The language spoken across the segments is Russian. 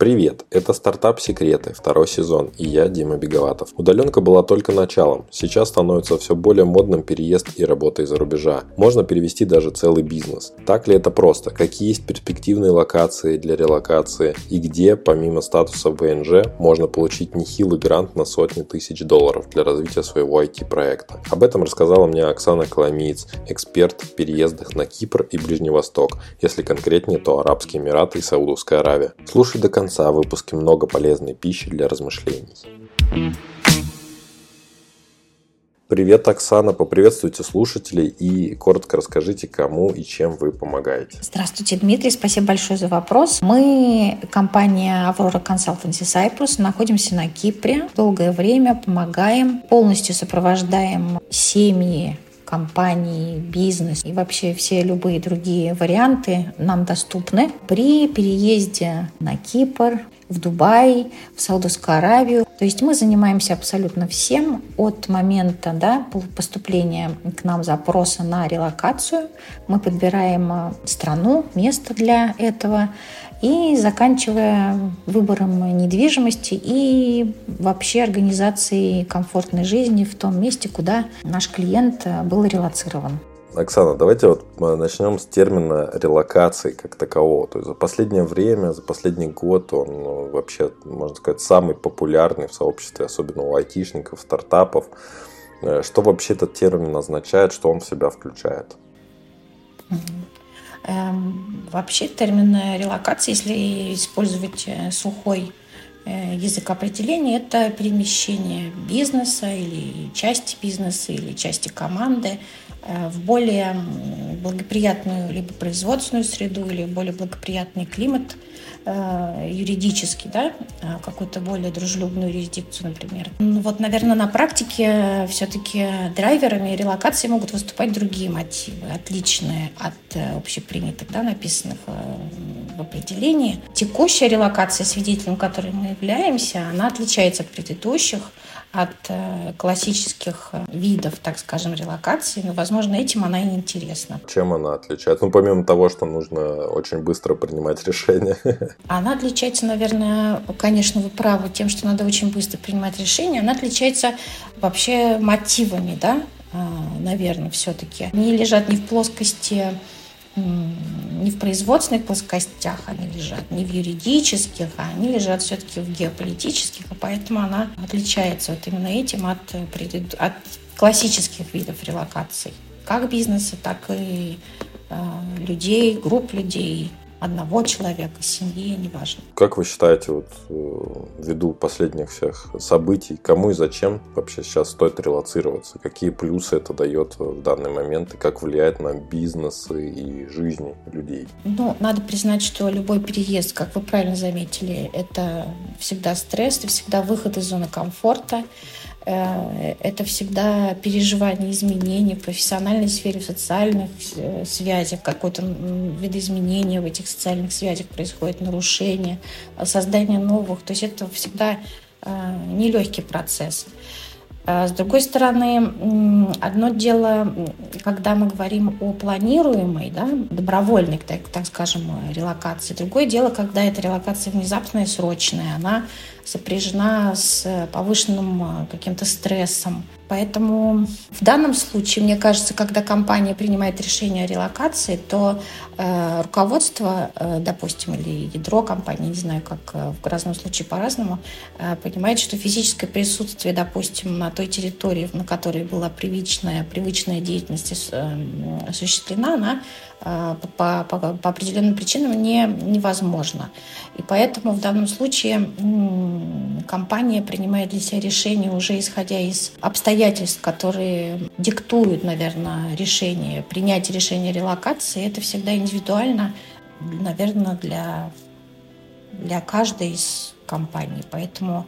Привет, это стартап «Секреты», второй сезон, и я Дима Беговатов. Удаленка была только началом, сейчас становится все более модным переезд и работа из-за рубежа. Можно перевести даже целый бизнес. Так ли это просто? Какие есть перспективные локации для релокации? И где, помимо статуса ВНЖ, можно получить нехилый грант на сотни тысяч долларов для развития своего IT-проекта? Об этом рассказала мне Оксана Коломиец, эксперт в переездах на Кипр и Ближний Восток, если конкретнее, то Арабские Эмираты и Саудовская Аравия. Слушай до конца конца в выпуске много полезной пищи для размышлений. Привет, Оксана, поприветствуйте слушателей и коротко расскажите, кому и чем вы помогаете. Здравствуйте, Дмитрий, спасибо большое за вопрос. Мы, компания Aurora Consultancy Cyprus, находимся на Кипре. Долгое время помогаем, полностью сопровождаем семьи компании, бизнес и вообще все любые другие варианты нам доступны при переезде на Кипр, в Дубай, в Саудовскую Аравию. То есть мы занимаемся абсолютно всем от момента да, поступления к нам запроса на релокацию. Мы подбираем э, страну, место для этого и заканчивая выбором недвижимости и вообще организацией комфортной жизни в том месте, куда наш клиент э, был релацирован. Оксана, давайте вот начнем с термина релокации как такового. То есть за последнее время, за последний год он ну, вообще, можно сказать, самый популярный в сообществе, особенно у айтишников, стартапов. Э, что вообще этот термин означает, что он в себя включает? Эм, вообще термин релокация, если использовать э, сухой э, язык определения, это перемещение бизнеса или части бизнеса или части команды в более благоприятную либо производственную среду, или более благоприятный климат э, юридический, да, э, какую-то более дружелюбную юрисдикцию, например. Ну, вот, наверное, на практике все-таки драйверами релокации могут выступать другие мотивы, отличные от общепринятых, да, написанных в определении. Текущая релокация, свидетелем которой мы являемся, она отличается от предыдущих, от э, классических э, видов, так скажем, релокации, но, возможно, этим она и интересна. Чем она отличается? Ну, помимо того, что нужно очень быстро принимать решения. Она отличается, наверное, конечно, вы правы, тем, что надо очень быстро принимать решения. Она отличается вообще мотивами, да, э, наверное, все-таки. Они лежат не в плоскости не в производственных плоскостях они лежат, не в юридических, а они лежат все-таки в геополитических, и поэтому она отличается вот именно этим от, от классических видов релокаций, как бизнеса, так и э, людей, групп людей, одного человека, семьи, неважно. Как вы считаете, вот э, ввиду последних всех событий, кому и зачем вообще сейчас стоит релацироваться? Какие плюсы это дает в данный момент и как влияет на бизнесы и жизни людей? Ну, надо признать, что любой переезд, как вы правильно заметили, это всегда стресс, это всегда выход из зоны комфорта. Э, это всегда переживание изменений в профессиональной сфере, в социальных э, связях, какой-то видоизменения в этих социальных связях происходит, нарушение, создание новых. То есть это всегда э, нелегкий процесс. А с другой стороны, одно дело, когда мы говорим о планируемой, да, добровольной, так, так скажем, релокации. Другое дело, когда эта релокация внезапная, срочная, она сопряжена с повышенным каким-то стрессом, Поэтому в данном случае, мне кажется, когда компания принимает решение о релокации, то э, руководство, э, допустим, или ядро компании, не знаю, как э, в разном случае по-разному, э, понимает, что физическое присутствие, допустим, на той территории, на которой была привычная, привычная деятельность э, осуществлена, она э, по, по, по определенным причинам не, невозможно. И поэтому в данном случае компания принимает для себя решение уже исходя из обстоятельств, которые диктуют, наверное, решение, принятие решения релокации. Это всегда индивидуально, наверное, для, для каждой из компаний. Поэтому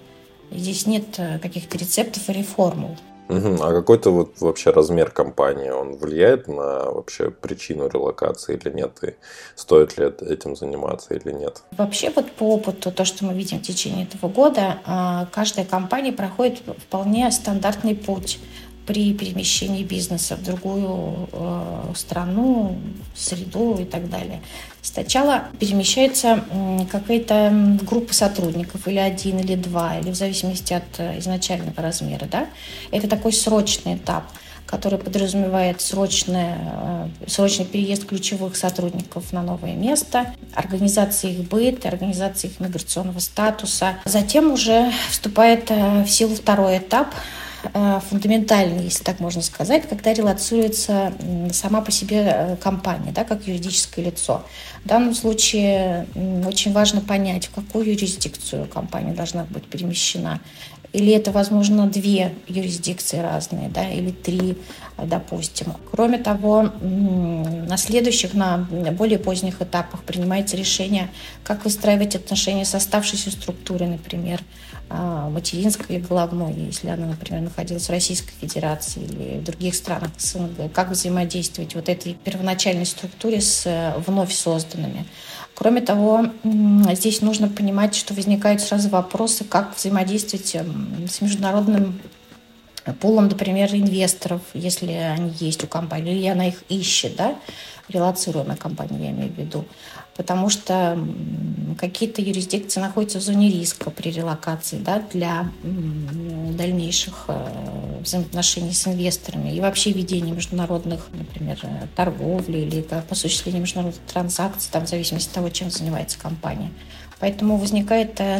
здесь нет э, каких-то рецептов или формул. Угу. А какой-то вот вообще размер компании, он влияет на вообще причину релокации или нет? И стоит ли этим заниматься или нет? Вообще вот по опыту, то, что мы видим в течение этого года, а, каждая компания проходит вполне стандартный путь при перемещении бизнеса в другую э, страну, среду и так далее. Сначала перемещается какая-то группа сотрудников, или один, или два, или в зависимости от э, изначального размера. Да? Это такой срочный этап который подразумевает срочное, э, срочный переезд ключевых сотрудников на новое место, организация их быта, организация их миграционного статуса. Затем уже вступает э, в силу второй этап, фундаментальный, если так можно сказать, когда релацируется сама по себе э, компания, да, как юридическое лицо. В данном случае очень важно понять, в какую юрисдикцию компания должна быть перемещена. Или это, возможно, две юрисдикции разные, да, или три, допустим. Кроме того, на следующих, на более поздних этапах принимается решение, как выстраивать отношения с оставшейся структурой, например, а, материнской или головной, если она, например, находилась в Российской Федерации или в других странах СНГ, как взаимодействовать вот этой первоначальной структуре с э, вновь созданными. Кроме того, здесь нужно понимать, что возникают сразу вопросы, как взаимодействовать эм, с международным пулом, например, инвесторов, если они есть у компании, или она их ищет, да, релацируемая компания, я имею в виду потому что какие-то юрисдикции находятся в зоне риска при релокации да, для дальнейших э, взаимоотношений с инвесторами и вообще ведения международных, например, торговли или осуществления международных транзакций, там, в зависимости от того, чем занимается компания. Поэтому возникает э,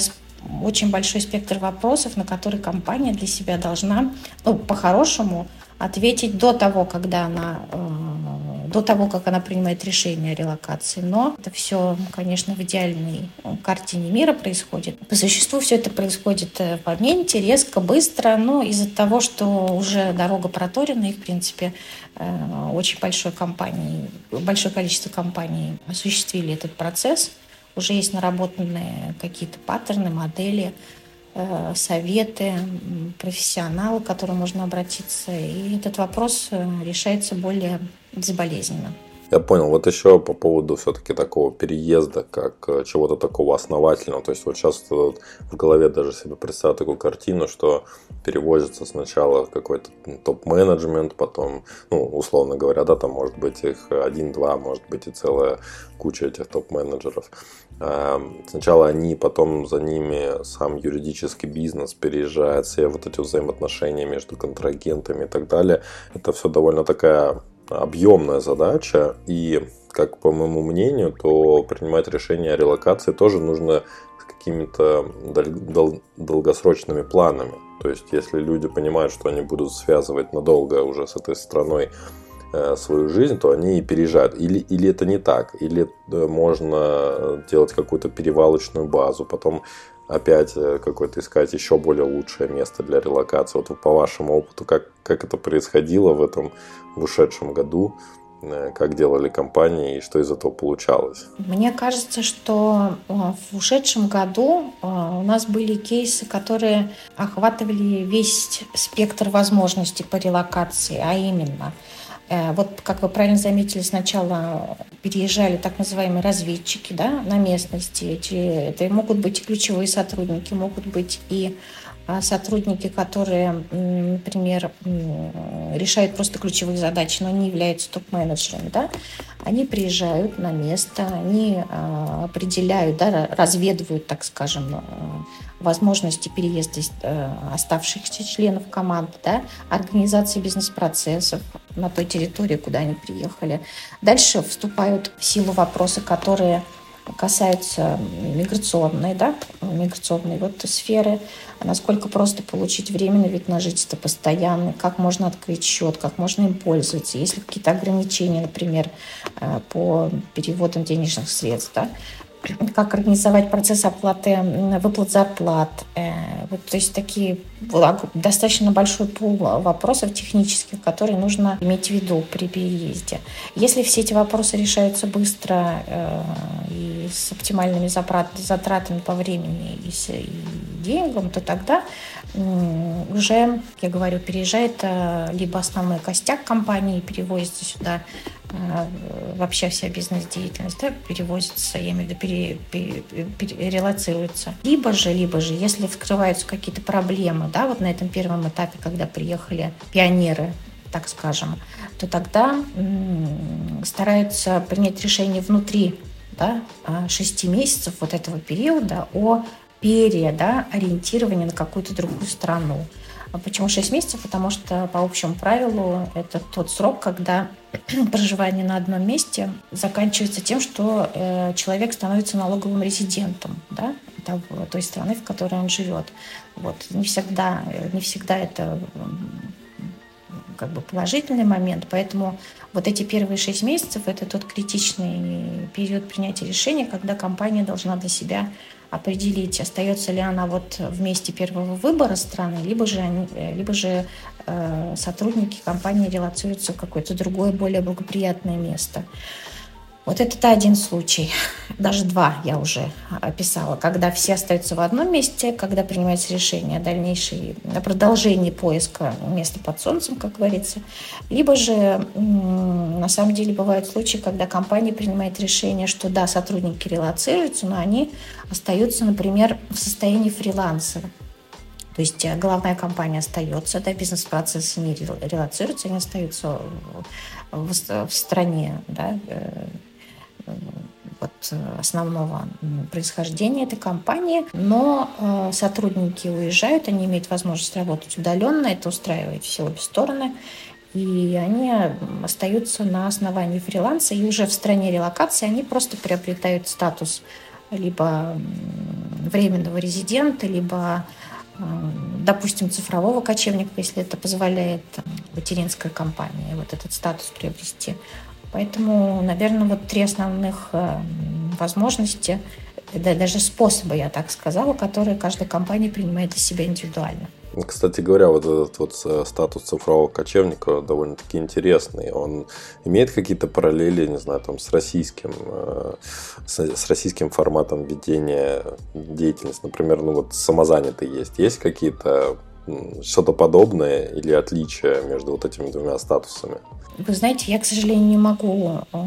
очень большой спектр вопросов, на которые компания для себя должна, ну, по-хорошему, ответить до того, когда она до того, как она принимает решение о релокации. Но это все, конечно, в идеальной картине мира происходит. По существу все это происходит э, в моменте, резко, быстро, но из-за того, что уже дорога проторена, и, в принципе, э, очень большой компании, большое количество компаний осуществили этот процесс, уже есть наработанные какие-то паттерны, модели, э, советы, профессионалы, к которым можно обратиться. И этот вопрос решается более безболезненно. Я понял. Вот еще по поводу все-таки такого переезда, как э, чего-то такого основательного. То есть вот сейчас вот в голове даже себе представил такую картину, что перевозится сначала какой-то топ-менеджмент, потом, ну, условно говоря, да, там может быть их один-два, может быть и целая куча этих топ-менеджеров. Эм, сначала они, потом за ними сам юридический бизнес переезжает, все вот эти взаимоотношения между контрагентами и так далее. Это все довольно такая объемная задача, и, как по моему мнению, то принимать решение о релокации тоже нужно с какими-то долгосрочными планами. То есть, если люди понимают, что они будут связывать надолго уже с этой страной свою жизнь, то они и переезжают. Или, или это не так, или э, можно делать какую-то перевалочную базу, потом опять э, какое-то искать еще более лучшее место для релокации. Вот по вашему опыту, как, как это происходило в этом в ушедшем году, э, как делали компании и что из этого получалось? Мне кажется, что э, в ушедшем году у нас были кейсы, которые охватывали весь спектр возможностей по релокации, а именно – Э, вот, как вы правильно заметили, сначала переезжали так называемые разведчики да, на местности. Это могут быть и ключевые сотрудники, могут быть и а сотрудники, которые, например, решают просто ключевые задачи, но не являются топ-менеджерами, да, они приезжают на место, они а, определяют, да, разведывают, так скажем, а, возможности переезда э, оставшихся членов команды, да, организации бизнес-процессов на той территории, куда они приехали. Дальше вступают в силу вопросы, которые касаются миграционной, да, миграционной вот сферы, насколько просто получить временный вид на жительство постоянный, как можно открыть счет, как можно им пользоваться, есть ли какие-то ограничения, например, э, по переводам денежных средств, да, как организовать процесс оплаты выплат зарплат. Э, вот, то есть такие достаточно большой пул вопросов технических, которые нужно иметь в виду при переезде. Если все эти вопросы решаются быстро э, и с оптимальными затратами по времени и, и деньгам, то тогда уже, я говорю, переезжает э, либо основной костяк компании, перевозится сюда э, вообще вся бизнес-деятельность, да, перевозится, я имею в виду, пере, пере, пере, релацируется. Либо же, либо же, если вскрываются какие-то проблемы, да, вот на этом первом этапе, когда приехали пионеры, так скажем, то тогда стараются принять решение внутри да, 6 месяцев вот этого периода о пере, да, на какую-то другую страну. А почему 6 месяцев? Потому что по общему правилу это тот срок, когда проживание на одном месте заканчивается тем, что э, человек становится налоговым резидентом да, того, той страны, в которой он живет. Вот. Не, всегда, не всегда это как бы положительный момент, поэтому вот эти первые шесть месяцев – это тот критичный период принятия решения, когда компания должна для себя определить, остается ли она вот в месте первого выбора страны, либо же, они, либо же э, сотрудники компании релацируются в какое-то другое, более благоприятное место. Вот это один случай, даже два я уже описала, когда все остаются в одном месте, когда принимается решение о дальнейшей, продолжении поиска места под солнцем, как говорится. Либо же, на самом деле, бывают случаи, когда компания принимает решение, что да, сотрудники релацируются, но они остаются, например, в состоянии фриланса. То есть э, главная компания остается, да, бизнес-процессы не релацируются, они остаются в, в стране, да, э, основного происхождения этой компании, но э, сотрудники уезжают, они имеют возможность работать удаленно, это устраивает все обе стороны, и они остаются на основании фриланса, и уже в стране релокации они просто приобретают статус либо временного резидента, либо э, допустим, цифрового кочевника, если это позволяет материнская компания вот этот статус приобрести. Поэтому, наверное, вот три основных э, возможности, да, даже способа, я так сказала, которые каждая компания принимает для себя индивидуально. Кстати говоря, вот этот вот э, статус цифрового кочевника довольно-таки интересный. Он имеет какие-то параллели, не знаю, там с российским, э, с российским форматом ведения деятельности. Например, ну вот самозанятый есть. Есть какие-то что-то подобное или отличия между вот этими двумя статусами? Вы знаете, я, к сожалению, не могу э,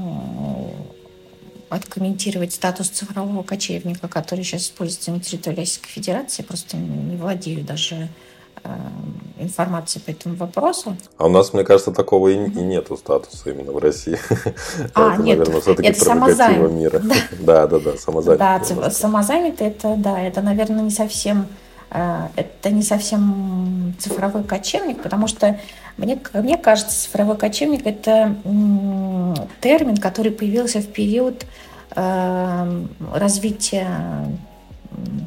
откомментировать статус цифрового кочевника, который сейчас используется на территории Российской Федерации. Просто не владею даже э, информацией по этому вопросу. А у нас, мне кажется, такого и, и нету статуса именно в России. А, это, нет, наверное, все-таки это прерогатива мира. Да, да, да, самозанятый. Да, самозанятый, это, да, это, наверное, не совсем Э, это не совсем цифровой кочевник, потому что мне, мне кажется, цифровой кочевник – это термин, который появился в период э, развития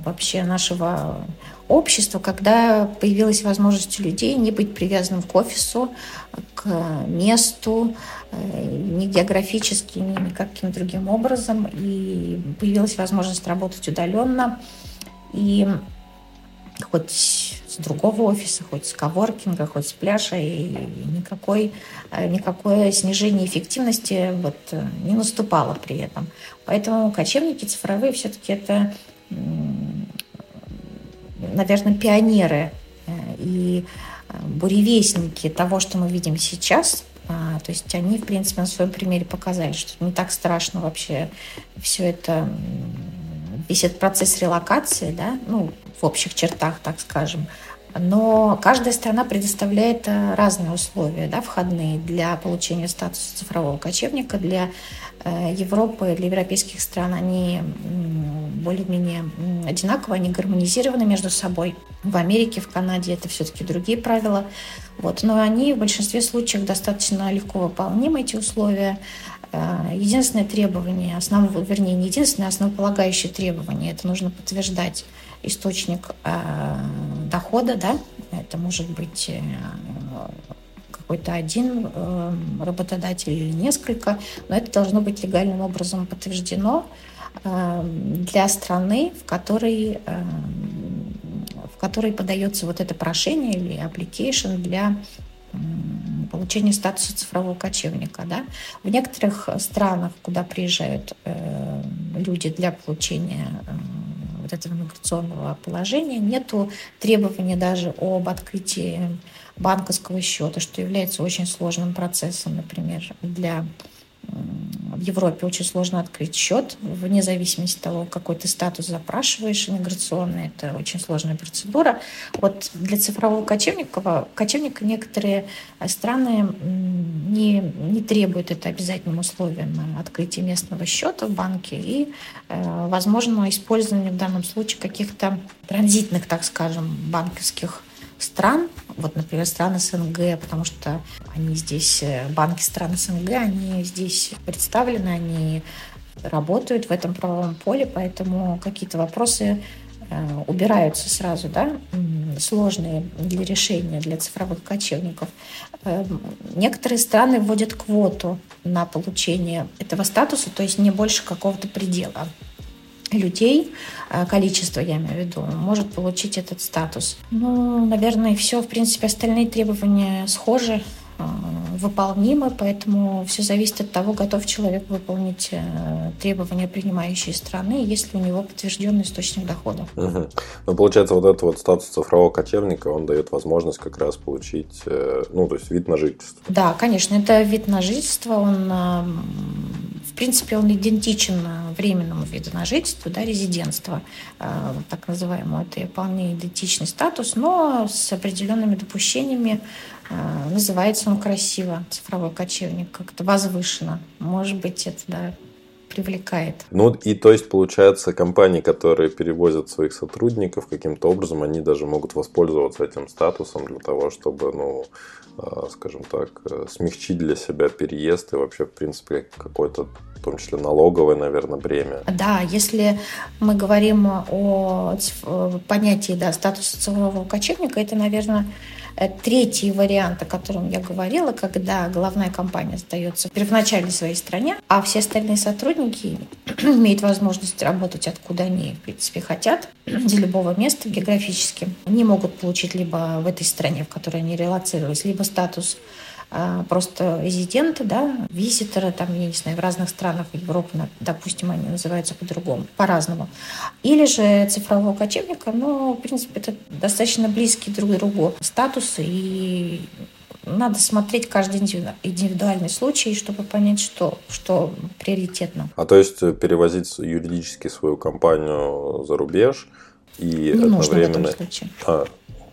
вообще нашего общества, когда появилась возможность у людей не быть привязанным к офису, к месту, э, ни географически, ни никаким другим образом. И появилась возможность работать удаленно. И хоть другого офиса, хоть с коворкинга, хоть с пляжа, и никакой, э, никакое снижение эффективности вот э, не наступало при этом. Поэтому кочевники цифровые все-таки это, наверное, пионеры э, и буревестники того, что мы видим сейчас, а, то есть они, в принципе, на своем примере показали, что не так страшно вообще все это, весь этот процесс релокации, да, ну, в общих чертах, так скажем. Но каждая страна предоставляет э, разные условия да, входные для получения статуса цифрового кочевника. Для э, Европы, для европейских стран они более-менее одинаково, они гармонизированы между собой. В Америке, в Канаде это все-таки другие правила. Вот. Но они в большинстве случаев достаточно легко выполнимы, эти условия. Э, единственное требование, основ, вернее, не единственное, а основополагающее требование, это нужно подтверждать источник э, дохода, да, это может быть э, какой-то один работодатель или несколько, но это должно быть легальным образом подтверждено для страны, в которой, в которой подается вот это прошение или application для получения статуса цифрового кочевника. Да? В некоторых странах, куда приезжают э, люди для получения э, вот этого миграционного положения, нету требования даже об открытии банковского счета, что является очень сложным процессом, например, для в Европе очень сложно открыть счет, вне зависимости от того, какой ты статус запрашиваешь иммиграционный. Это очень сложная процедура. Вот для цифрового кочевника, кочевника некоторые страны не, не требуют это обязательным условием открытия местного счета в банке и, э, возможно, использование в данном случае каких-то транзитных, так скажем, банковских стран, вот, например, страны СНГ, потому что они здесь, э, банки стран СНГ, они здесь представлены, они работают в этом правовом поле, поэтому какие-то вопросы э, убираются сразу, да, сложные для решения для цифровых кочевников. Э, некоторые страны вводят квоту на получение этого статуса, то есть не больше какого-то предела людей, э, количество, я имею в виду, может получить этот статус. Ну, наверное, все. В принципе, остальные требования схожи. Э, выполнимы, поэтому все зависит от того, готов человек выполнить э, требования принимающей страны, есть ли у него подтвержденный источник дохода. Угу. Ну, получается, вот этот вот статус цифрового кочевника, он дает возможность как раз получить, э, ну, то есть вид на жительство. Да, конечно, это вид на жительство, он в принципе, он идентичен временному виду на жительство, да, резидентство, так называемому. Это вполне идентичный статус, но с определенными допущениями называется он красиво, цифровой кочевник, как-то возвышенно. Может быть, это, да, привлекает. Ну и то есть получается компании, которые перевозят своих сотрудников каким-то образом, они даже могут воспользоваться этим статусом для того, чтобы, ну, а, скажем так, э, смягчить для себя переезд и вообще, в принципе, какое-то в том числе налоговое, наверное, бремя. Да, если мы говорим о понятии да, статуса цифрового кочевника, это, наверное, третий вариант, о котором я говорила, когда головная компания сдается в первоначальной своей стране, а все остальные сотрудники имеют возможность работать откуда они, в принципе, хотят, из любого места географически. Они могут получить либо в этой стране, в которой они релацировались, либо статус просто резиденты, да, визиторы, там, я не знаю, в разных странах Европы, допустим, они называются по-другому, по-разному. Или же цифрового кочевника, но, в принципе, это достаточно близкие друг к другу статусы, и надо смотреть каждый индивидуальный случай, чтобы понять, что, что приоритетно. А то есть перевозить юридически свою компанию за рубеж и не одновременно... нужно в этом случае. А,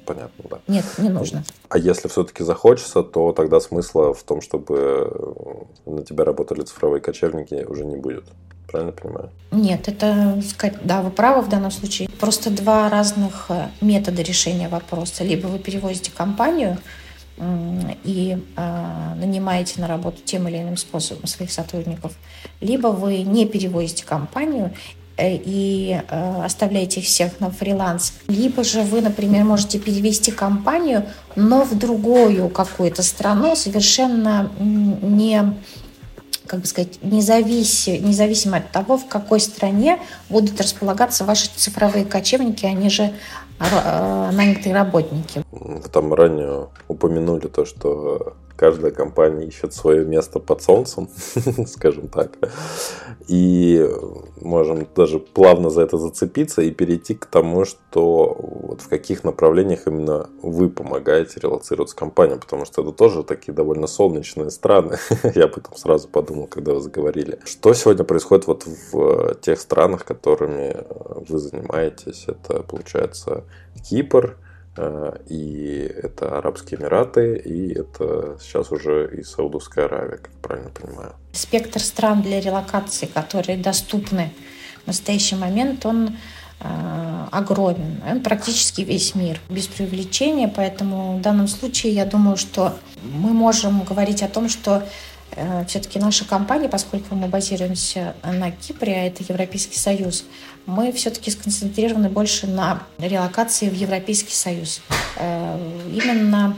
понятно, да. Нет, не нужно. А если все-таки захочется, то тогда смысла в том, чтобы на тебя работали цифровые кочевники, уже не будет. Правильно понимаю? Нет, это, да, вы правы в данном случае. Просто два разных э, метода решения вопроса. Либо вы перевозите компанию, и э, нанимаете на работу тем или иным способом своих сотрудников, либо вы не перевозите компанию Э, и э, оставляете их всех на фриланс. Либо же вы, например, можете перевести компанию, но в другую какую-то страну, совершенно не как бы сказать, независи, независимо от того, в какой стране будут располагаться ваши цифровые кочевники, они же э, нанятые работники. Там ранее упомянули то, что каждая компания ищет свое место под солнцем, скажем так. И можем даже плавно за это зацепиться и перейти к тому, что вот в каких направлениях именно вы помогаете релацироваться компаниям, потому что это тоже такие довольно солнечные страны. Я об этом сразу подумал, когда вы заговорили. Что сегодня происходит вот в тех странах, которыми вы занимаетесь? Это, получается, Кипр, и это Арабские Эмираты, и это сейчас уже и Саудовская Аравия, как правильно понимаю. Спектр стран для релокации, которые доступны в настоящий момент, он э, огромен. Он практически весь мир, без преувеличения. Поэтому в данном случае я думаю, что мы можем говорить о том, что Э, все-таки наша компания, поскольку мы базируемся на Кипре, а это Европейский Союз, мы все-таки сконцентрированы больше на релокации в Европейский Союз. Э, именно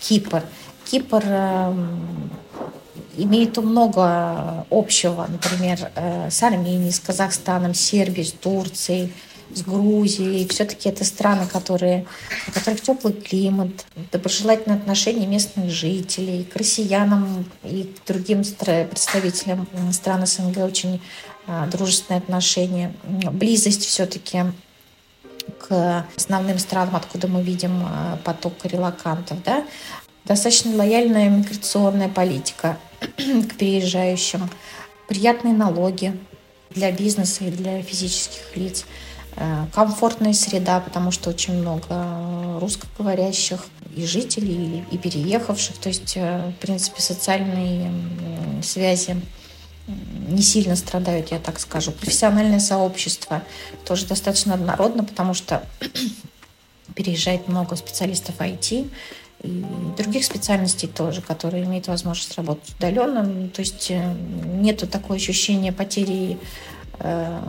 Кипр. Кипр эм, имеет много общего, например, э, с Арменией, с Казахстаном, с Сербией, с Турцией, с Грузией. Все-таки это страны, которые, у которых теплый климат, доброжелательное отношение местных жителей, к россиянам и к другим представителям стран СНГ очень а, дружественное отношение. Близость все-таки к основным странам, откуда мы видим а, поток релакантов. Да? Достаточно лояльная миграционная политика к переезжающим приятные налоги для бизнеса и для физических лиц, э, комфортная среда, потому что очень много русскоговорящих и жителей, и переехавших. То есть, э, в принципе, социальные связи не сильно страдают, я так скажу. Профессиональное сообщество тоже достаточно однородно, потому что переезжает много специалистов IT, и других специальностей тоже, которые имеют возможность работать удаленно. То есть э, нету такого ощущения потери э,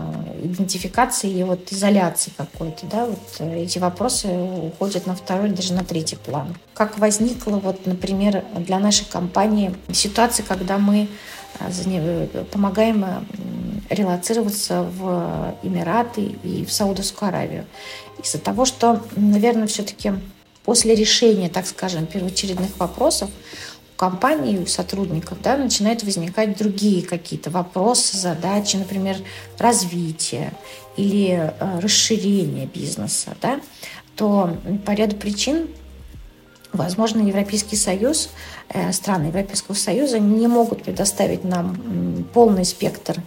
идентификации и вот изоляции какой-то, да, вот э, эти вопросы уходят на второй, даже на третий план. Как возникла вот, например, для нашей компании ситуация, когда мы помогаем релацироваться в Эмираты и в Саудовскую Аравию. Из-за того, что, наверное, все-таки после решения, так скажем, первоочередных вопросов у компании, у сотрудников да, начинают возникать другие какие-то вопросы, задачи, например, развития или э, расширения бизнеса, да, то по ряду причин Возможно, Европейский Союз, э, страны Европейского Союза не могут предоставить нам полный спектр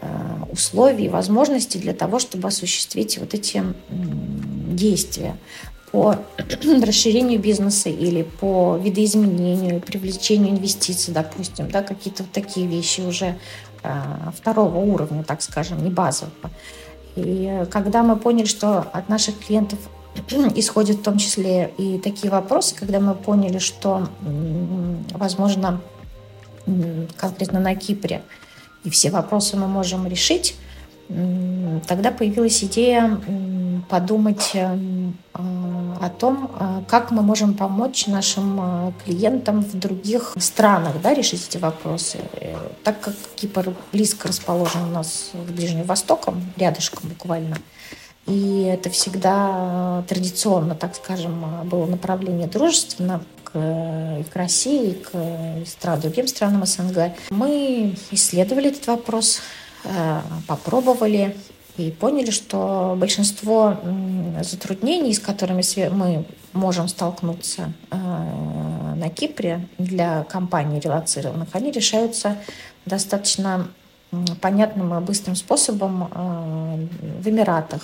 э, условий возможностей для того, чтобы осуществить вот эти действия по расширению бизнеса или по видоизменению, привлечению инвестиций, допустим, да, какие-то вот такие вещи уже э, второго уровня, так скажем, не базового. И когда мы поняли, что от наших клиентов исходят в том числе и такие вопросы, когда мы поняли, что, возможно, конкретно на Кипре и все вопросы мы можем решить, тогда появилась идея подумать э, о том, э, как мы можем помочь нашим э, клиентам в других странах да, решить эти вопросы. Так как Кипр близко расположен у нас с Ближним Востоком, рядышком буквально, и это всегда традиционно, так скажем, было направление дружественно к, к России, к стран, другим странам СНГ. Мы исследовали этот вопрос, попробовали и поняли, что большинство затруднений, с которыми мы можем столкнуться э, на Кипре для компаний релацированных, они решаются достаточно понятным и быстрым способом э, в Эмиратах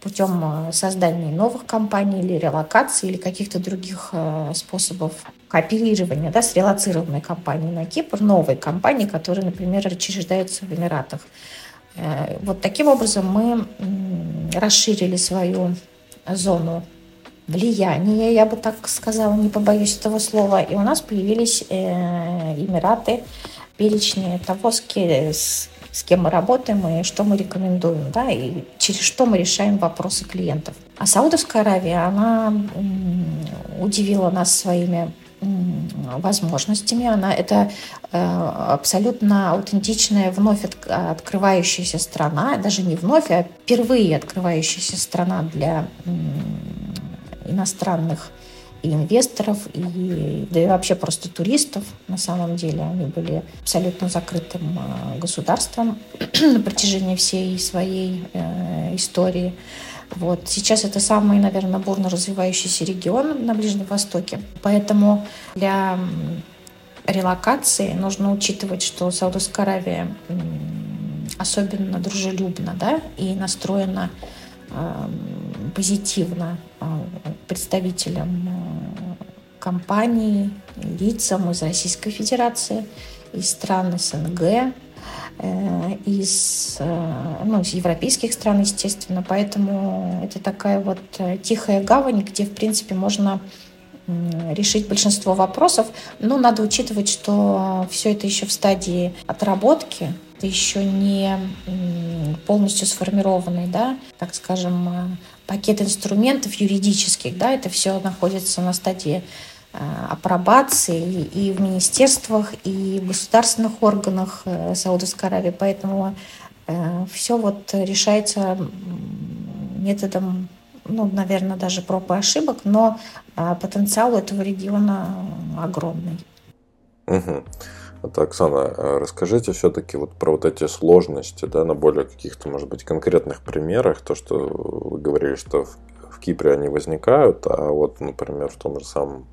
путем э, создания новых компаний или релокации или каких-то других способов кооперирования да, с релацированной компанией на Кипр, новой компании, которые, например, учреждаются в Эмиратах. Э, вот таким образом мы расширили свою зону влияния, я бы так сказала, не побоюсь этого слова. И у нас появились э, Эмираты, перечни того, с, с, кем мы работаем и что мы рекомендуем, да, и через что мы решаем вопросы клиентов. А Саудовская Аравия, она удивила нас своими возможностями. Она это э, абсолютно аутентичная, вновь от, открывающаяся страна, даже не вновь, а впервые открывающаяся страна для иностранных и инвесторов, и, да и вообще просто туристов. На самом деле они были абсолютно закрытым э, государством на протяжении всей своей э, истории. Вот. Сейчас это самый, наверное, бурно развивающийся регион на Ближнем Востоке. Поэтому для релокации нужно учитывать, что Саудовская Аравия особенно дружелюбна да, и настроена позитивно э, представителям э, компаний, лицам из Российской Федерации, из стран СНГ, Э, из, ну, из европейских стран, естественно. Поэтому это такая вот тихая гавань, где, в принципе, можно решить большинство вопросов. Но надо учитывать, что все это еще в стадии отработки, еще не полностью сформированный, да, так скажем, пакет инструментов юридических, да, это все находится на стадии Э, апробации и в министерствах, и в государственных органах э, Саудовской Аравии. Поэтому э, все вот решается методом, ну, наверное, даже проб и ошибок, но потенциал этого региона огромный. Угу. Вот, Оксана, расскажите все-таки вот про вот эти сложности, да, на более каких-то, может быть, конкретных примерах, то, что вы говорили, что в, в Кипре они возникают, а вот, например, в том же самом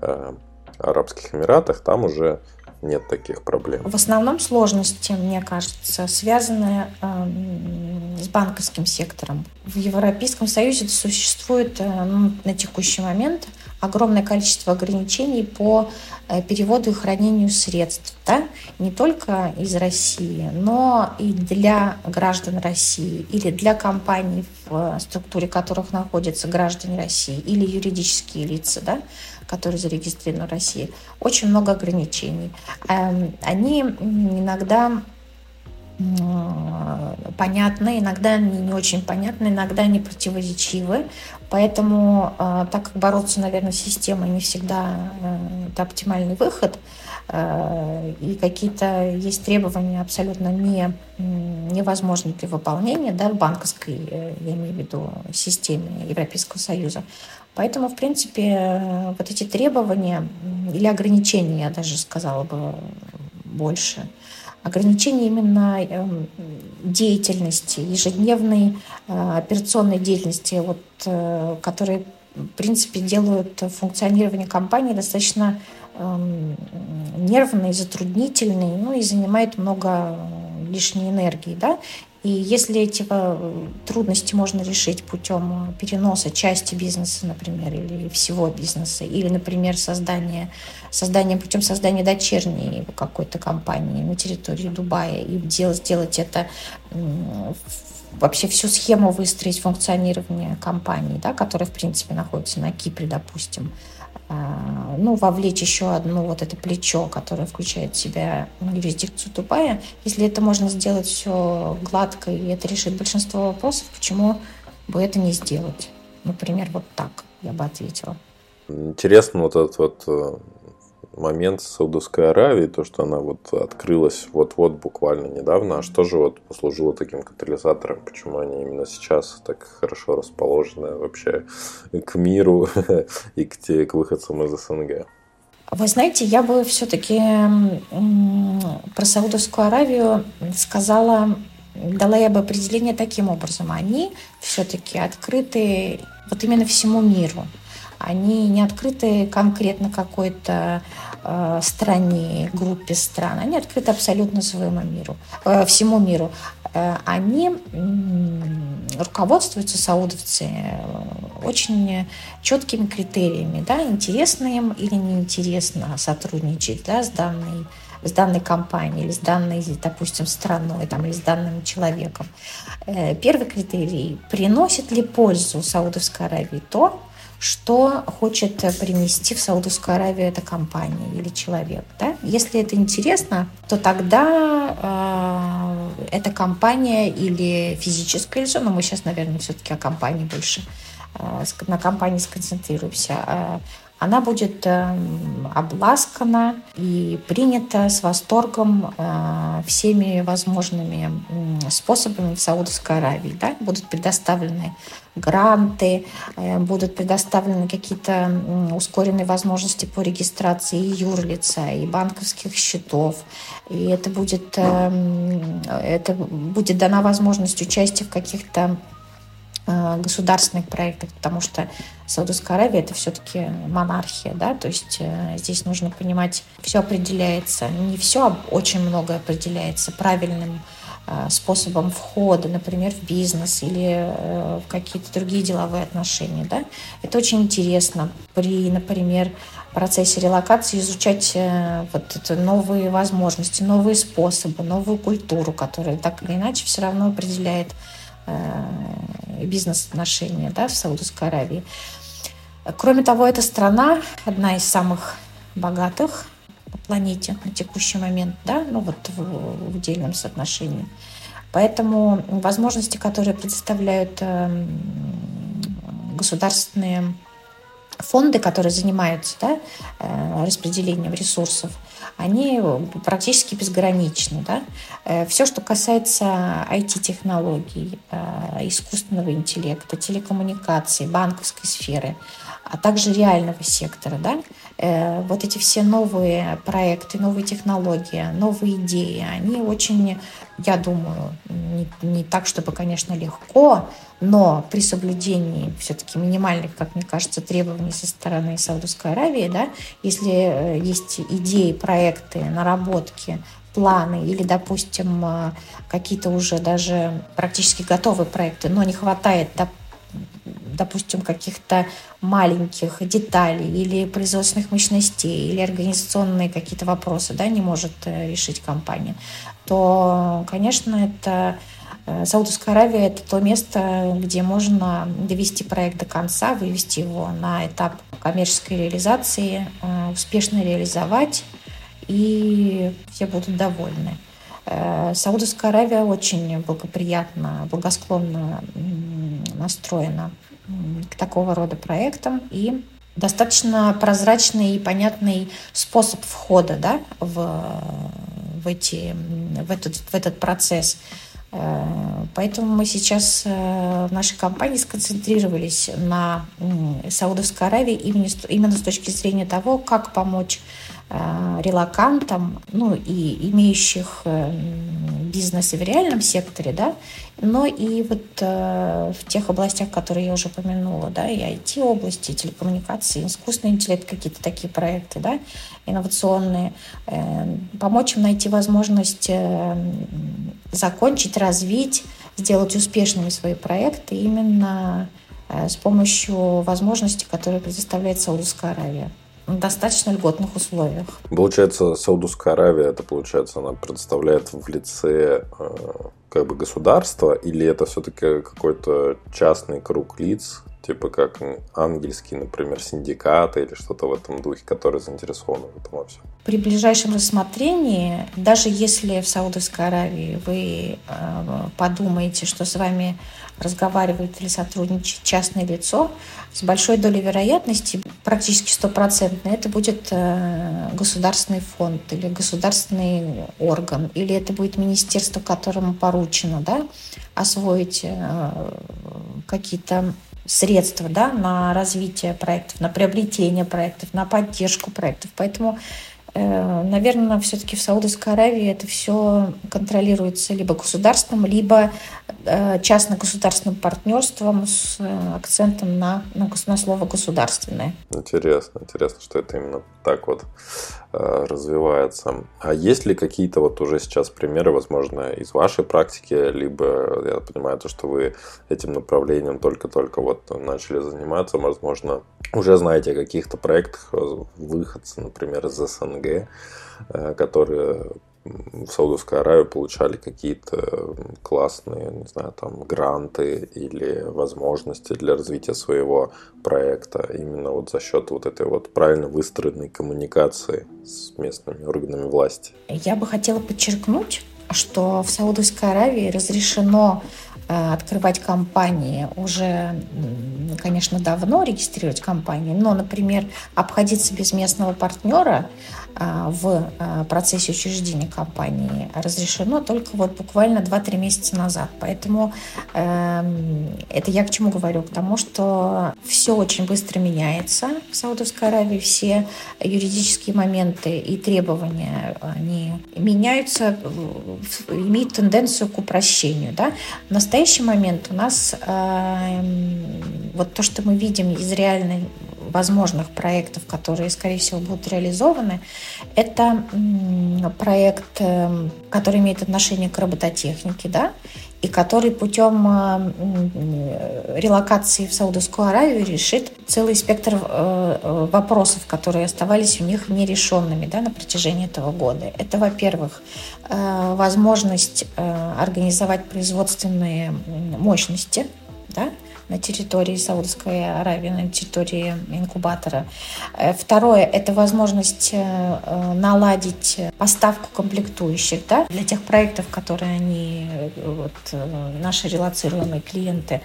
Э, Арабских Эмиратах, там уже нет таких проблем? В основном сложности, мне кажется, связаны э, с банковским сектором. В Европейском Союзе существует э, ну, на текущий момент огромное количество ограничений по э, переводу и хранению средств. Да? Не только из России, но и для граждан России или для компаний, в структуре которых находятся граждане России или юридические лица, да? которые зарегистрированы в России. Очень много ограничений. Эм, они иногда понятны, иногда они не очень понятны, иногда они противоречивы. Поэтому, э, так как бороться, наверное, с системой не всегда э, это оптимальный выход, э, и какие-то есть требования абсолютно не, невозможные при выполнении да, в банковской, я имею в виду, системе Европейского Союза. Поэтому, в принципе, вот эти требования или ограничения, я даже сказала бы больше – ограничение именно эм, деятельности, ежедневной э, операционной деятельности, вот, э, которые, в принципе, делают функционирование компании достаточно эм, нервной, затруднительной, ну и занимает много лишней энергии, да, и если эти э, трудности можно решить путем переноса части бизнеса, например, или всего бизнеса, или, например, создания, созданием, путем создания дочерней какой-то компании на территории Дубая, и делать, сделать это вообще всю схему выстроить функционирования компании, да, которая, в принципе, находится на Кипре, допустим, ну, вовлечь еще одно вот это плечо, которое включает в себя юрисдикцию Дубая. Если это можно сделать все гладко, и это решит большинство вопросов, почему бы это не сделать? Например, вот так я бы ответила. Интересно вот этот вот э, момент Саудовской Аравией, то, что она вот открылась вот-вот буквально недавно, а что же вот послужило таким катализатором, почему они именно сейчас так хорошо расположены вообще к миру и к, те, к выходцам из СНГ? Вы знаете, я бы все-таки про Саудовскую Аравию сказала, дала я бы определение таким образом. Они все-таки открыты вот именно всему миру они не открыты конкретно какой-то э, стране, группе стран, они открыты абсолютно своему миру, э, всему миру. Э, они э, руководствуются саудовцы э, очень четкими критериями, да, интересно им или неинтересно сотрудничать да, с данной с данной компанией или с данной, допустим, страной там, или с данным человеком. Э, первый критерий – приносит ли пользу Саудовской Аравии то, что хочет принести в Саудовскую Аравию эта компания или человек. Да? Если это интересно, то тогда э, эта компания или физическое лицо, но мы сейчас, наверное, все-таки о компании больше, э, на компании сконцентрируемся, э, она будет э, обласкана и принята с восторгом э, всеми возможными способами в Саудовской Аравии. Да? Будут предоставлены гранты, э, будут предоставлены какие-то ускоренные возможности по регистрации юрлица, и банковских счетов. И это будет, это будет дана возможность участия в каких-то государственных проектах, потому что Саудовская Аравия это все-таки монархия, да, то есть э, здесь нужно понимать, все определяется, не все, а очень многое определяется правильным э, способом входа, например, в бизнес или в какие-то другие деловые отношения, да. Это очень интересно при, например, процессе релокации изучать вот это новые возможности, новые способы, новую культуру, которая так или иначе все равно определяет Э, бизнес-отношения да, в Саудовской Аравии. Кроме того, эта страна одна из самых богатых по планете на текущий момент, да, ну вот в, в удельном соотношении. Поэтому возможности, которые предоставляют э, государственные фонды, которые занимаются да, э, распределением ресурсов, они практически безграничны. Да? Э, Все, что касается IT-технологий, э, искусственного интеллекта, телекоммуникаций, банковской сферы, а также реального сектора, да, э, вот эти все новые проекты, новые технологии, новые идеи, они очень, я думаю, не, не так, чтобы, конечно, легко, но при соблюдении все-таки минимальных, как мне кажется, требований со стороны Саудовской Аравии, да, если э, есть идеи, проекты, наработки, планы или, допустим, э, какие-то уже даже практически готовые проекты, но не хватает, допустим, каких-то маленьких деталей или производственных мощностей, или организационные какие-то вопросы, да, не может э, решить компания, то, конечно, это э, Саудовская Аравия – это то место, где можно довести проект до конца, вывести его на этап коммерческой реализации, успешно реализовать – и все будут довольны. Э, Саудовская Аравия очень благоприятно, благосклонно настроена к такого рода проектам и достаточно прозрачный и понятный способ входа да, в, в, эти, в, этот, в этот процесс. Э, поэтому мы сейчас э, в нашей компании сконцентрировались на Саудовской Аравии именно, именно с точки зрения того, как помочь релакантам, ну и имеющих э, бизнесы в реальном секторе, да, но и вот э, в тех областях, которые я уже упомянула, да, и IT-области, и телекоммуникации, искусственный интеллект, какие-то такие проекты, да, инновационные, э, помочь им найти возможность э, закончить, развить, сделать успешными свои проекты именно э, с помощью возможностей, которые предоставляет Саудовская Аравия достаточно льготных условиях. Получается, Саудовская Аравия, это получается, она представляет в лице э, как бы государства, или это все-таки какой-то частный круг лиц, типа как ангельские, например, синдикаты или что-то в этом духе, которые заинтересованы в этом во всем. При ближайшем рассмотрении, даже если в Саудовской Аравии вы э, подумаете, что с вами разговаривает или сотрудничает частное лицо, с большой долей вероятности, практически стопроцентно, это будет э, государственный фонд или государственный орган, или это будет министерство, которому поручено да, освоить э, какие-то средства да, на развитие проектов, на приобретение проектов, на поддержку проектов. Поэтому Наверное, все-таки в Саудовской Аравии это все контролируется либо государством, либо э, частно-государственным партнерством с э, акцентом на, на, на слово «государственное». Интересно, интересно, что это именно так вот развивается. А есть ли какие-то вот уже сейчас примеры, возможно, из вашей практики, либо я понимаю, то, что вы этим направлением только-только вот начали заниматься, возможно, уже знаете о каких-то проектах выходца, например, из СНГ, э, которые в Саудовской Аравии получали какие-то классные, не знаю, там, гранты или возможности для развития своего проекта именно вот за счет вот этой вот правильно выстроенной коммуникации с местными органами власти. Я бы хотела подчеркнуть, что в Саудовской Аравии разрешено Э, открывать компании уже, конечно, давно регистрировать компании, но, например, обходиться без местного партнера э, в э, процессе учреждения компании разрешено только вот буквально 2-3 месяца назад. Поэтому эм, это я к чему говорю? К тому, что все очень быстро меняется в Саудовской Аравии, все юридические моменты и требования, они меняются, имеют тенденцию к упрощению. Да? В настоящий момент у нас э, вот то, что мы видим из реальной возможных проектов, которые, скорее всего, будут реализованы, это проект, э, который имеет отношение к робототехнике, да, и который путем э, релокации в Саудовскую Аравию решит целый спектр э, вопросов, которые оставались у них нерешенными да, на протяжении этого года. Это, во-первых, возможность организовать производственные мощности, да, на территории Саудовской Аравии, на территории инкубатора. Э, второе – это возможность э, наладить поставку комплектующих да, для тех проектов, которые они, вот, наши релацируемые клиенты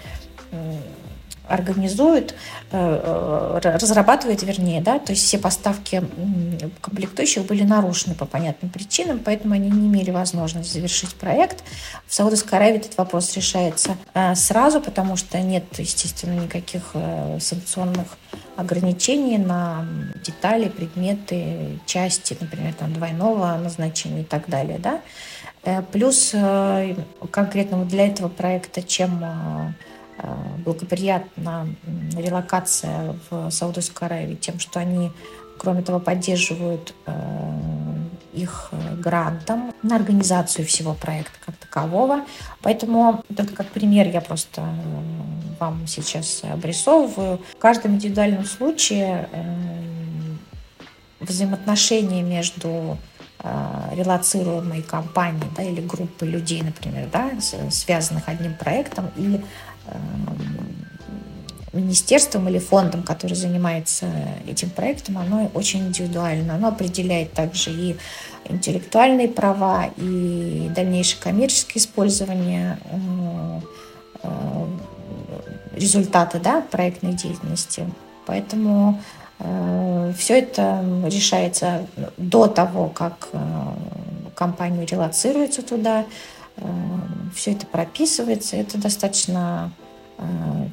организует, э, разрабатывает, вернее, да, то есть все поставки комплектующих были нарушены по понятным причинам, поэтому они не имели возможности завершить проект. В Саудовской Аравии этот вопрос решается сразу, потому что нет, естественно, никаких санкционных ограничений на детали, предметы, части, например, там, двойного назначения и так далее. Да? Э, плюс э, конкретно для этого проекта, чем э, благоприятна релокация в Саудовскую Аравию, тем, что они, кроме того, поддерживают их грантом на организацию всего проекта как такового. Поэтому это как пример я просто вам сейчас обрисовываю. В каждом индивидуальном случае взаимоотношения между Э, релацируемой компании да, или группы людей, например, да, связанных одним проектом, и э, министерством или фондом, который занимается этим проектом, оно очень индивидуально. Оно определяет также и интеллектуальные права, и дальнейшее коммерческое использование э, результата да, проектной деятельности. Поэтому Э, Все это решается до того, как э, компания релацируется туда. Э, Все это прописывается. Это достаточно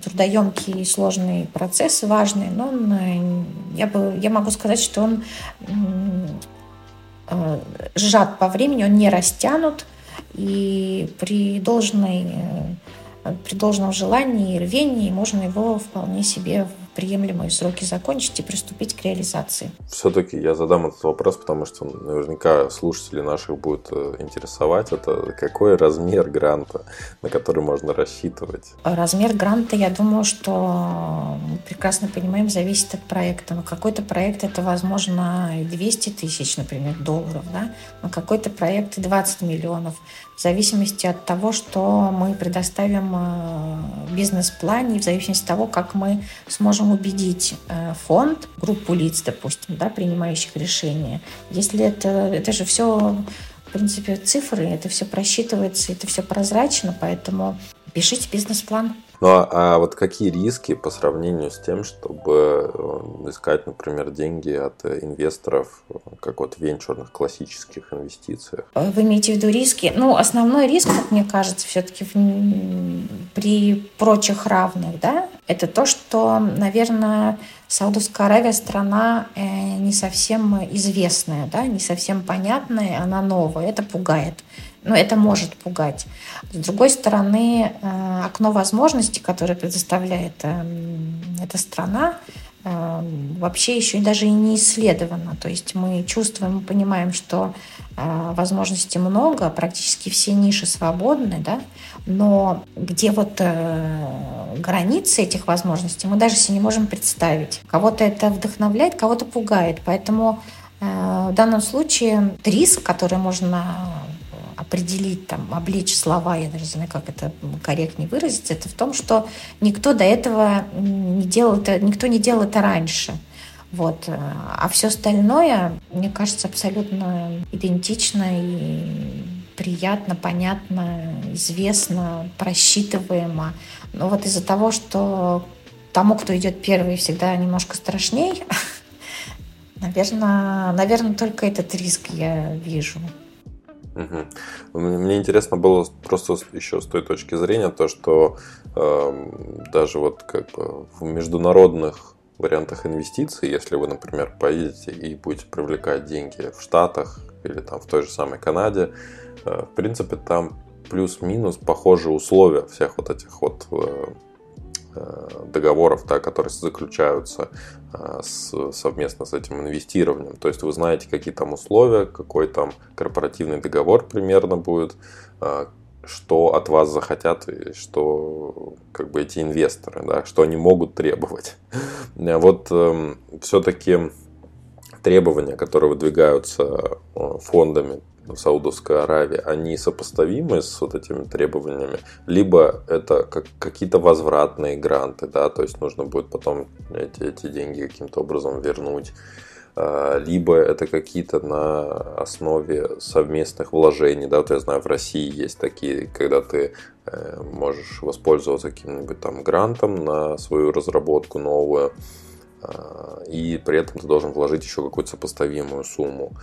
трудоемкий и сложный процесс, важный, но он, я, бы, я могу сказать, что он сжат по времени, он не растянут, и при должной при должном желании и рвении можно его вполне себе приемлемые сроки закончить и приступить к реализации. Все-таки я задам этот вопрос, потому что наверняка слушатели наших будут э, интересовать. Это какой размер гранта, на который можно рассчитывать? Размер гранта, я думаю, что мы прекрасно понимаем, зависит от проекта. Но какой-то проект это, возможно, 200 тысяч, например, долларов, да? но какой-то проект 20 миллионов в зависимости от того, что мы предоставим э, бизнес-плане, в зависимости от того, как мы сможем убедить э, фонд, группу лиц, допустим, да, принимающих решения. Если это, это же все, в принципе, цифры, это все просчитывается, это все прозрачно, поэтому пишите бизнес-план. Ну а, а вот какие риски по сравнению с тем, чтобы э, искать, например, деньги от инвесторов, как вот в венчурных классических инвестициях? Вы имеете в виду риски? Ну, основной риск, как мне кажется, все-таки при прочих равных, да, это то, что, наверное, Саудовская Аравия страна э, не совсем известная, да, не совсем понятная, она новая, это пугает но это может пугать. С другой стороны, э, окно возможностей, которое предоставляет эм, эта страна, эм, вообще еще даже и не исследовано. То есть мы чувствуем, понимаем, что э, возможностей много, практически все ниши свободны, да, но где вот э, границы этих возможностей, мы даже себе не можем представить. Кого-то это вдохновляет, кого-то пугает. Поэтому в данном случае риск, который можно определить, там, облечь слова, я даже не знаю, как это корректнее выразиться, это в том, что никто до этого не делал это, никто не делал это раньше. Вот. А все остальное, мне кажется, абсолютно идентично и приятно, понятно, известно, просчитываемо. Но вот из-за того, что тому, кто идет первый, всегда немножко страшней, наверное, наверное, только этот риск я вижу. Угу. Мне интересно было просто еще с той точки зрения то, что э, даже вот как в международных вариантах инвестиций, если вы, например, поедете и будете привлекать деньги в Штатах или там в той же самой Канаде, э, в принципе, там плюс-минус похожие условия всех вот этих вот Э, договоров, да, которые заключаются э, с, совместно с этим инвестированием. То есть вы знаете, какие там условия, какой там корпоративный договор примерно будет, э, что от вас захотят, и что как бы эти инвесторы, да, что они могут требовать. Вот э, все-таки требования, которые выдвигаются фондами в Саудовской Аравии, они сопоставимы с вот этими требованиями, либо это как, какие-то возвратные гранты, да, то есть нужно будет потом эти, эти деньги каким-то образом вернуть. а, либо это какие-то на основе совместных вложений, да, вот я знаю, в России есть такие, когда ты э, можешь воспользоваться каким-нибудь там грантом на свою разработку новую, а, и при этом ты должен вложить еще какую-то сопоставимую сумму.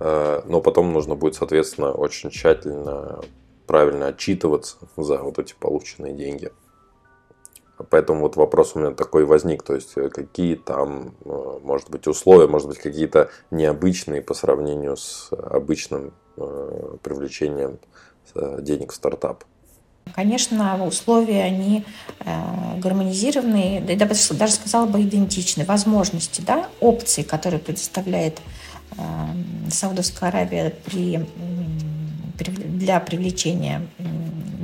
А, но потом нужно будет, соответственно, очень тщательно, правильно отчитываться за вот эти полученные деньги. Поэтому вот вопрос у меня такой возник, то есть э, какие там, э, может быть, условия, может быть, какие-то необычные по сравнению с обычным э, привлечением денег в стартап. Конечно, условия, они э, гармонизированы, я даже сказала бы идентичны. Возможности, да, опции, которые предоставляет э, Саудовская Аравия при, для привлечения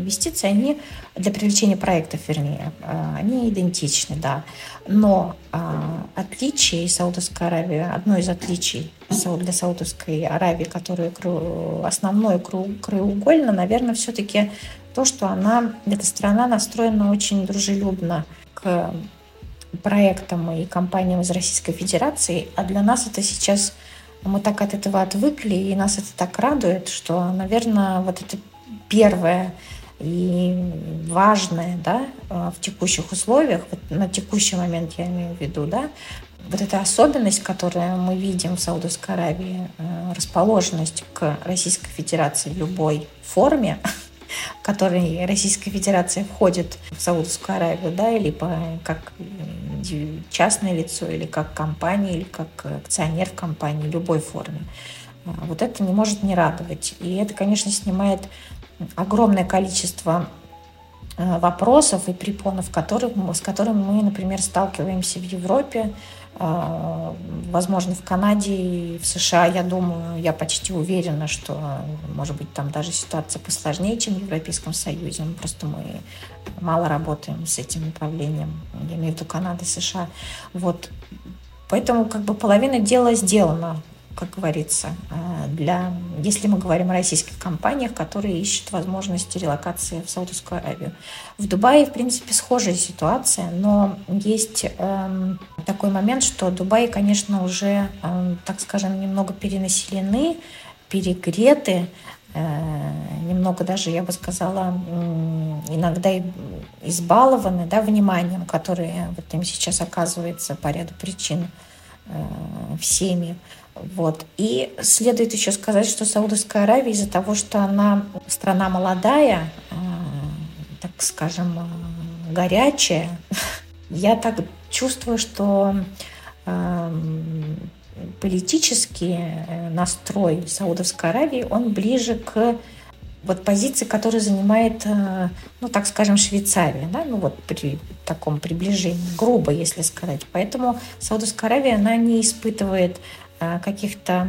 инвестиций, они для привлечения проектов, вернее, э, они идентичны, да. Но э, отличие Саудовской Аравии, одно из отличий для Саудовской Аравии, которое основное краеугольно, наверное, все-таки то, что она, эта страна настроена очень дружелюбно к проектам и компаниям из Российской Федерации, а для нас это сейчас мы так от этого отвыкли, и нас это так радует, что, наверное, вот это первое и важное да, в текущих условиях, вот на текущий момент я имею в виду, да, вот эта особенность, которую мы видим в Саудовской Аравии, э, расположенность к Российской Федерации в любой форме, который Российская Федерация входит в Саудовскую Аравию, да, или по, как частное лицо, или как компания, или как акционер в компании, любой форме. А, вот это не может не радовать. И это, конечно, снимает огромное количество а, вопросов и препонов, которых, с которыми мы, например, сталкиваемся в Европе, возможно, в Канаде и в США, я думаю, я почти уверена, что, может быть, там даже ситуация посложнее, чем в Европейском Союзе. Просто мы мало работаем с этим направлением. Я имею в виду Канада, США. Вот. Поэтому как бы половина дела сделана как говорится, э, для, если мы говорим о российских компаниях, которые ищут возможности релокации в Саудовскую Аравию. В Дубае, в принципе, схожая ситуация, но есть э, такой момент, что Дубай, конечно, уже, э, так скажем, немного перенаселены, перегреты, э, немного даже, я бы сказала, иногда избалованы да, вниманием, которое вот им сейчас оказывается по ряду причин э, всеми. Вот. И следует еще сказать, что Саудовская Аравия из-за того, что она страна молодая, э, так скажем, э, горячая, я так чувствую, что э, политический настрой Саудовской Аравии, он ближе к вот позиции, которую занимает, ну, так скажем, Швейцария, да, ну, вот при таком приближении, грубо, если сказать. Поэтому Саудовская Аравия, она не испытывает каких-то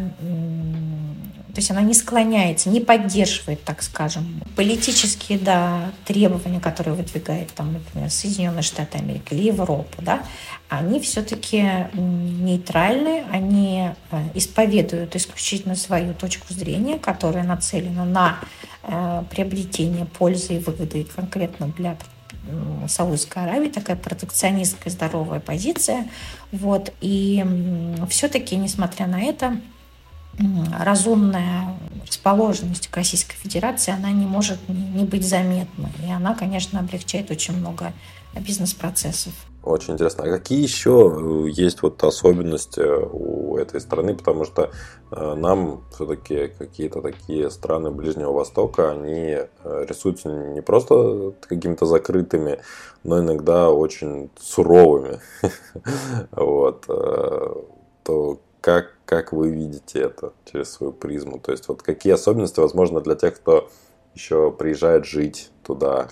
то есть она не склоняется, не поддерживает, так скажем, политические да, требования, которые выдвигает, там, например, Соединенные Штаты Америки или Европа, да, они все-таки нейтральны, они э, исповедуют исключительно свою точку зрения, которая нацелена на э, приобретение пользы и выгоды конкретно для Саудовской Аравии, такая протекционистская здоровая позиция. Вот. И все-таки, несмотря на это, разумная расположенность к Российской Федерации, она не может не быть заметна. И она, конечно, облегчает очень много бизнес-процессов. Очень интересно. А какие еще э, есть вот особенности у этой страны? Потому что э, нам все-таки какие-то такие страны Ближнего Востока, они э, рисуются не просто какими-то закрытыми, но иногда очень суровыми. Вот. То как, как вы видите это через свою призму? То есть вот какие особенности, возможно, для тех, кто еще приезжает жить туда,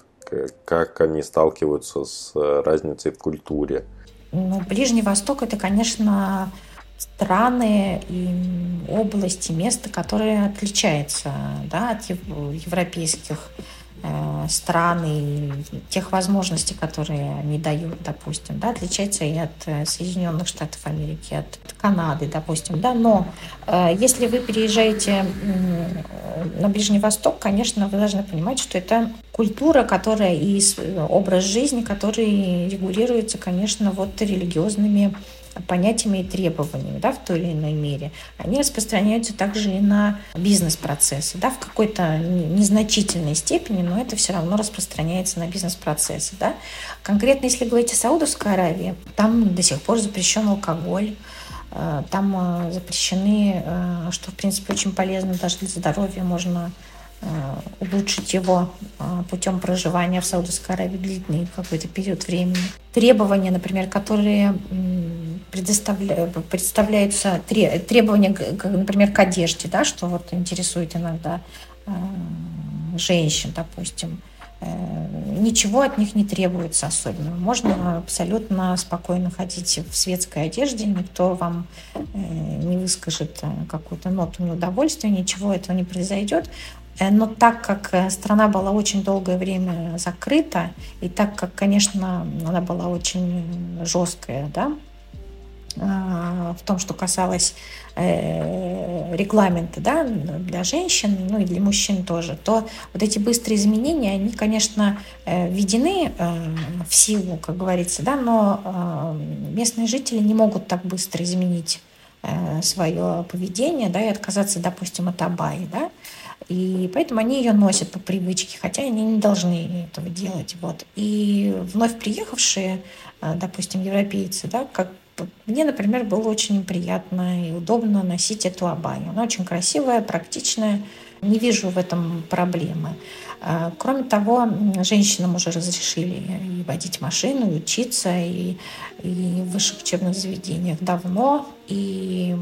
как они сталкиваются с э, разницей в культуре? Ну, Ближний Восток это, конечно, страны и области, места, которые отличаются да, от европейских Э, страны, тех возможностей, которые они дают, допустим, да, отличается и от э, Соединенных Штатов Америки, от Канады, допустим, да, но э, если вы переезжаете на Ближний Восток, конечно, вы должны понимать, что это культура, которая и образ жизни, который регулируется, конечно, вот религиозными понятиями и требованиями да, в той или иной мере, они распространяются также и на бизнес-процессы, да, в какой-то незначительной степени, но это все равно распространяется на бизнес-процессы. Да. Конкретно, если говорить о Саудовской Аравии, там до сих пор запрещен алкоголь, э, там э, запрещены, э, что, в принципе, очень полезно даже для здоровья, можно улучшить его путем проживания в Саудовской Аравии длительный какой-то период времени. Требования, например, которые предоставля... представляются требования, например, к одежде, да, что вот интересует иногда э, женщин, допустим. Э, ничего от них не требуется особенно. Можно абсолютно спокойно ходить в светской одежде, никто вам э, не выскажет какую-то ноту неудовольствия, ничего этого не произойдет. Но так как страна была очень долгое время закрыта, и так как, конечно, она была очень жесткая, да, а, в том, что касалось э, регламента да, для женщин, ну и для мужчин тоже, то вот эти быстрые изменения, они, конечно, э, введены э, в силу, как говорится, да, но местные жители не могут так быстро изменить свое поведение да, и отказаться, допустим, от абайи. Да? И поэтому они ее носят по привычке, хотя они не должны этого делать. Вот. И вновь приехавшие, допустим, европейцы, да, как мне, например, было очень приятно и удобно носить эту абайю. Она очень красивая, практичная. Не вижу в этом проблемы. А, кроме того, женщинам уже разрешили и водить машину, и учиться, и, и в высших учебных заведениях давно. И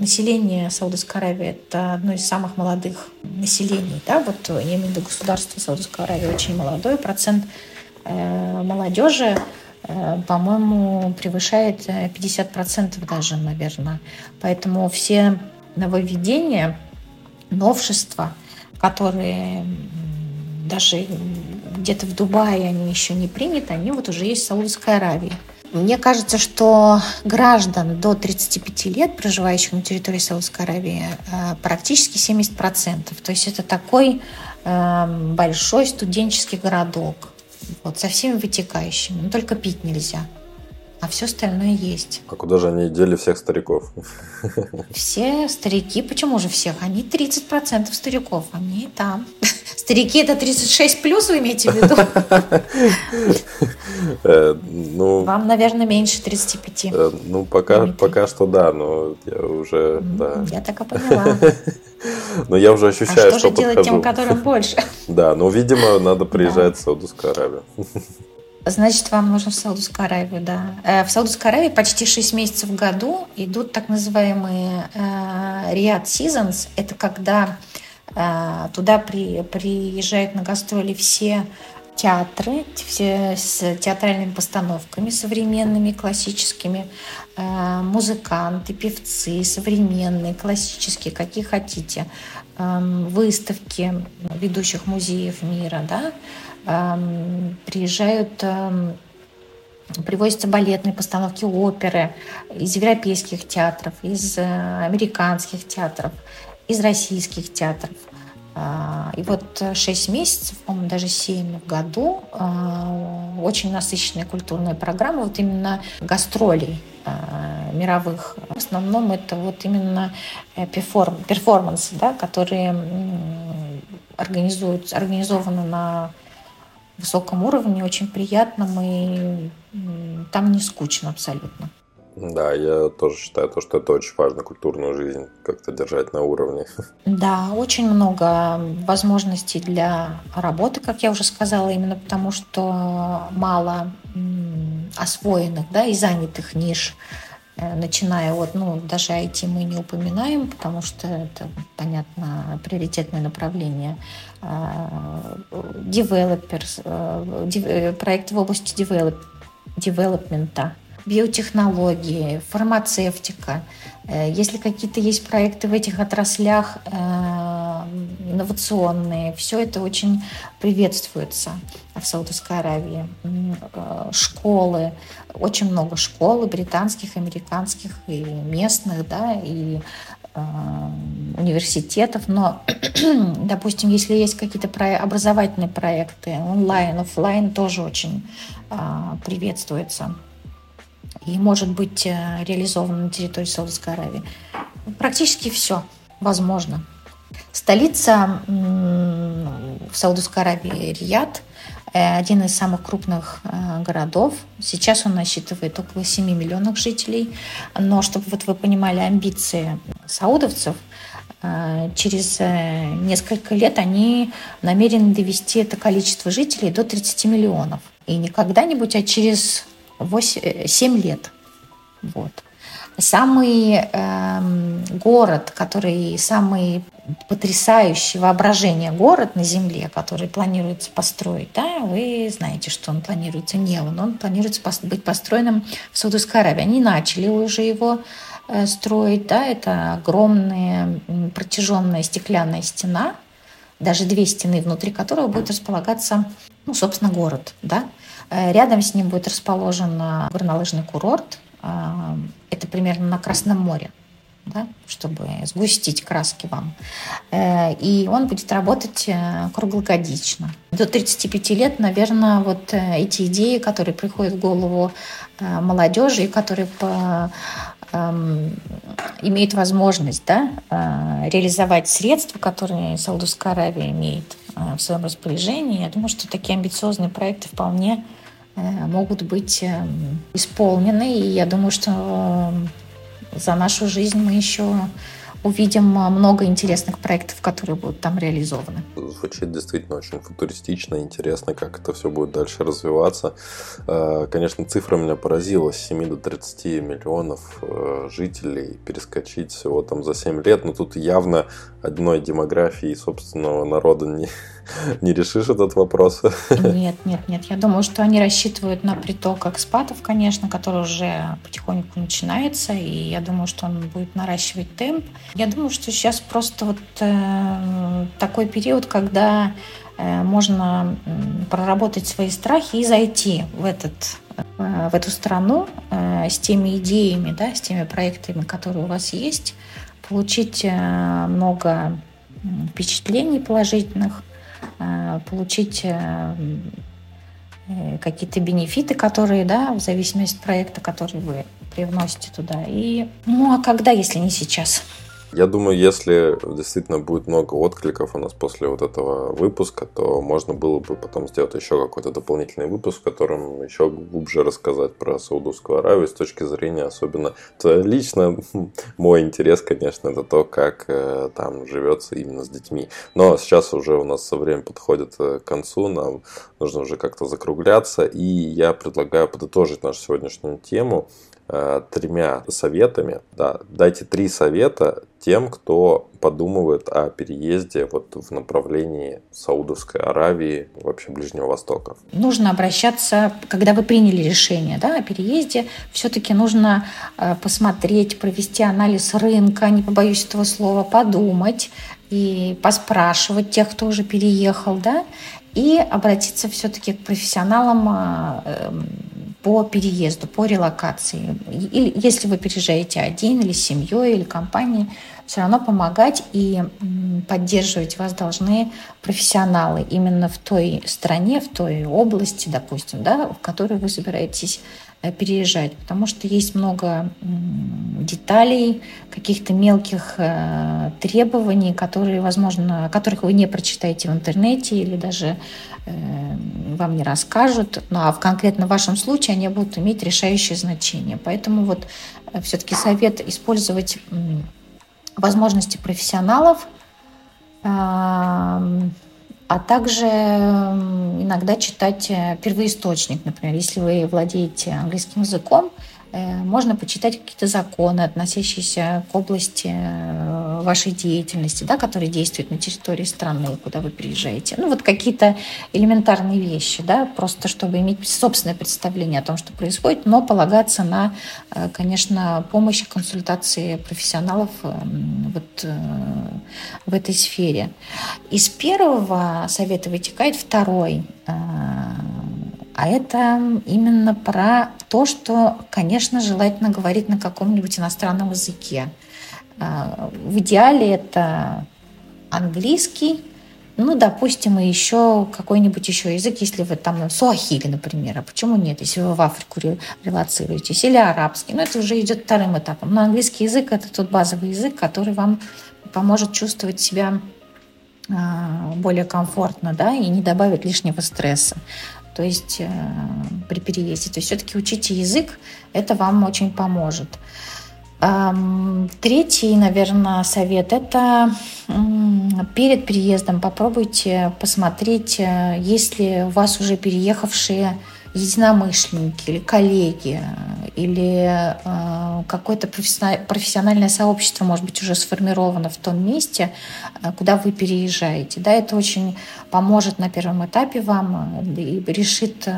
население Саудовской Аравии – это одно из самых молодых населений. Да? Вот я имею в виду государство Саудовской Аравии очень молодой. Процент э, молодежи Э, по-моему, превышает 50% э, даже, наверное. Поэтому все нововведения, новшества, которые даже где-то в Дубае они еще не приняты, они вот уже есть в Саудовской Аравии. Мне кажется, что граждан до 35 лет, проживающих на территории Саудовской Аравии, э, практически 70%. То есть это такой большой студенческий городок вот, со всеми вытекающими. Но только пить нельзя. А все остальное есть. А куда же они дели всех стариков? Все старики, почему же всех? Они 30% стариков, они там. Старики это 36 плюс, вы имеете в виду? Э, ну, Вам, наверное, меньше 35. Э, ну, пока, пока что да, но я уже... Да. Я так и поняла. Но я уже ощущаю, а что, что же делать тем, которым больше? Да, ну, видимо, надо приезжать в Саудовскую Аравию. Значит, вам нужно в Саудовскую Аравию, да. Э, в Саудовской Аравии почти 6 месяцев в году идут так называемые э, Riyadh Seasons. Это когда э, туда при, приезжают на гастроли все театры, все с театральными постановками современными, классическими, музыканты, певцы, современные, классические, какие хотите, эм, выставки ведущих музеев мира, да, приезжают привозятся балетные постановки оперы из европейских театров, из э, американских театров, из российских театров. А, и вот 6 месяцев, по-моему, даже 7 в году, очень насыщенная культурная программа, вот именно гастролей мировых. В основном это вот именно э, перформ, перформансы, да, которые организуют, организованы на высоком уровне, очень приятном, и там не скучно абсолютно. Да, я тоже считаю, то, что это очень важно, культурную жизнь как-то держать на уровне. Да, очень много возможностей для работы, как я уже сказала, именно потому что мало освоенных да, и занятых ниш Э, начиная от, ну, даже IT мы не упоминаем, потому что это, понятно, приоритетное направление. Developers, э, проекты в области девелоп, девелопмента, биотехнологии, фармацевтика. Э, если какие-то есть проекты в этих отраслях инновационные, все это очень приветствуется в Саудовской Аравии. Школы, очень много школ, британских, американских, и местных, да, и университетов, но, допустим, если есть какие-то про- образовательные проекты, онлайн, офлайн, тоже очень а, приветствуется и может быть э, реализовано на территории Саудовской Аравии. Практически все возможно. Столица в Саудовской Аравии Рияд, э, один из самых крупных э, городов. Сейчас он насчитывает около 7 миллионов жителей. Но чтобы вот вы понимали амбиции саудовцев, э, через несколько лет они намерены довести это количество жителей до 30 миллионов. И не когда-нибудь, а через 8, 7 лет. Вот. Самый э, город, который самый потрясающий воображение город на Земле, который планируется построить, да, вы знаете, что он планируется не он, он планируется быть построенным в Саудовской Аравии. Они начали уже его э, строить, да, это огромная протяженная стеклянная стена, даже две стены, внутри которого будет располагаться, ну, собственно, город, да. Э, рядом с ним будет расположен э, горнолыжный курорт, это примерно на Красном море, да, чтобы сгустить краски вам. Э, и он будет работать э, круглогодично. До 35 лет, наверное, вот э, эти идеи, которые приходят в голову молодежи и которые по эм, имеют возможность да, реализовать средства, которые Саудовская Аравия имеет в своем распоряжении. Я думаю, что такие амбициозные проекты вполне Э, могут быть эм, исполнены. И я думаю, что э, за нашу жизнь мы еще увидим э, много интересных проектов, которые будут там реализованы. Звучит действительно очень футуристично, интересно, как это все будет дальше развиваться. Конечно, цифра меня поразила, с 7 до 30 миллионов жителей перескочить всего там за 7 лет, но тут явно одной демографии собственного народа не, не решишь этот вопрос? Нет, нет, нет. Я думаю, что они рассчитывают на приток экспатов, конечно, который уже потихоньку начинается, и я думаю, что он будет наращивать темп. Я думаю, что сейчас просто вот э, такой период, когда э, можно проработать свои страхи и зайти в этот э, в эту страну э, с теми идеями, да, с теми проектами, которые у вас есть, получить э, много впечатлений положительных, э, получить э, какие-то бенефиты, которые, да, в зависимости от проекта, который вы привносите туда. И, ну, а когда, если не сейчас? Я думаю, если действительно будет много откликов у нас после вот этого выпуска, то можно было бы потом сделать еще какой-то дополнительный выпуск, в котором еще глубже рассказать про Саудовскую Аравию с точки зрения особенно... То лично мой интерес, конечно, это то, как э, там живется именно с детьми. Но сейчас уже у нас со время подходит э, к концу, нам нужно уже как-то закругляться, и я предлагаю подытожить нашу сегодняшнюю тему э, тремя советами. Да, дайте три совета тем, кто подумывает о переезде вот в направлении Саудовской Аравии, вообще Ближнего Востока? Нужно обращаться, когда вы приняли решение да, о переезде, все-таки нужно э, посмотреть, провести анализ рынка, не побоюсь этого слова, подумать и поспрашивать тех, кто уже переехал, да, и обратиться все-таки к профессионалам э, эм, по переезду, по релокации. Или если вы переезжаете один или с семьей, или компанией, все равно помогать и поддерживать вас должны профессионалы именно в той стране, в той области, допустим, да, в которой вы собираетесь переезжать, потому что есть много деталей, каких-то мелких э, требований, которые, возможно, которых вы не прочитаете в интернете или даже э, вам не расскажут, ну а в конкретно вашем случае они будут иметь решающее значение. Поэтому вот все-таки совет использовать возможности профессионалов, а также иногда читать э, первоисточник, например, если вы владеете английским языком, можно почитать какие-то законы, относящиеся к области э, вашей деятельности, да, которые действуют на территории страны, куда вы приезжаете. Ну, вот какие-то элементарные вещи, да, просто чтобы иметь собственное представление о том, что происходит, но полагаться на, э, конечно, помощь консультации профессионалов вот в этой сфере. Из первого совета вытекает второй а это именно про то, что, конечно, желательно говорить на каком-нибудь иностранном языке. В идеале это английский, ну, допустим, и еще какой-нибудь еще язык, если вы там суахили, например, а почему нет, если вы в Африку релацируетесь, или арабский, ну, это уже идет вторым этапом. Но английский язык – это тот базовый язык, который вам поможет чувствовать себя а, более комфортно, да, и не добавит лишнего стресса. То есть э, при переезде. То есть все-таки учите язык, это вам очень поможет. Третий, наверное, совет – это перед переездом попробуйте посмотреть, э, есть ли у вас уже переехавшие единомышленники или коллеги, или э, какое-то профессиональное сообщество, может быть, уже сформировано в том месте, э, куда вы переезжаете. Да, это очень поможет на первом этапе вам и решит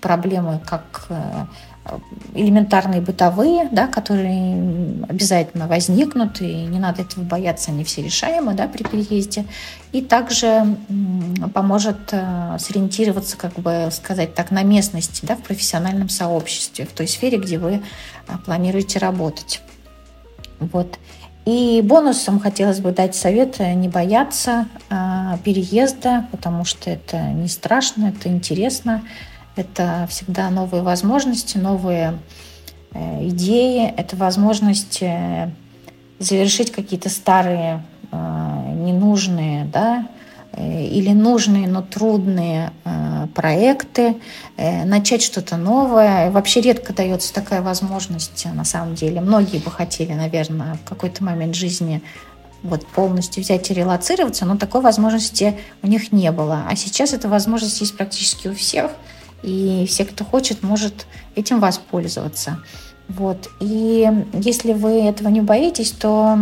проблемы как элементарные бытовые, да, которые обязательно возникнут, и не надо этого бояться, они все решаемы да, при переезде. И также поможет э, сориентироваться, как бы сказать так, на местности, да, в профессиональном сообществе, в той сфере, где вы э, планируете работать. Вот. И бонусом хотелось бы дать совет э, не бояться переезда, потому что это не страшно, это интересно. Это всегда новые возможности, новые э, идеи, это возможность э, завершить какие-то старые, э, ненужные, да, или нужные, но трудные проекты, начать что-то новое. Вообще редко дается такая возможность, на самом деле. Многие бы хотели, наверное, в какой-то момент жизни вот полностью взять и релацироваться, но такой возможности у них не было. А сейчас эта возможность есть практически у всех – и все, кто хочет, может этим воспользоваться. Вот. И если вы этого не боитесь, то,